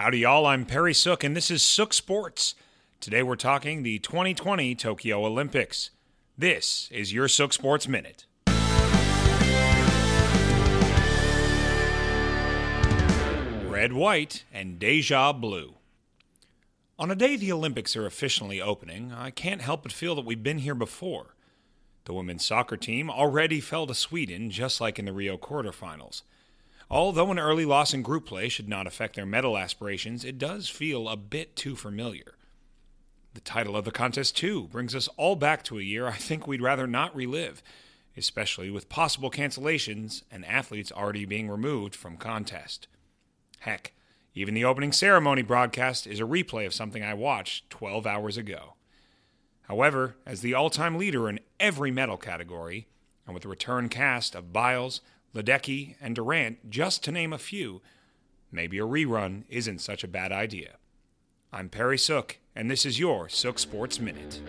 Howdy, y'all. I'm Perry Sook, and this is Sook Sports. Today we're talking the 2020 Tokyo Olympics. This is your Sook Sports Minute. Red, white, and deja blue. On a day the Olympics are officially opening, I can't help but feel that we've been here before. The women's soccer team already fell to Sweden, just like in the Rio quarterfinals. Although an early loss in group play should not affect their medal aspirations, it does feel a bit too familiar. The title of the contest, too, brings us all back to a year I think we'd rather not relive, especially with possible cancellations and athletes already being removed from contest. Heck, even the opening ceremony broadcast is a replay of something I watched 12 hours ago. However, as the all time leader in every medal category, and with the return cast of Biles, Ledecky, and Durant, just to name a few, maybe a rerun isn't such a bad idea. I'm Perry Sook, and this is your Sook Sports Minute.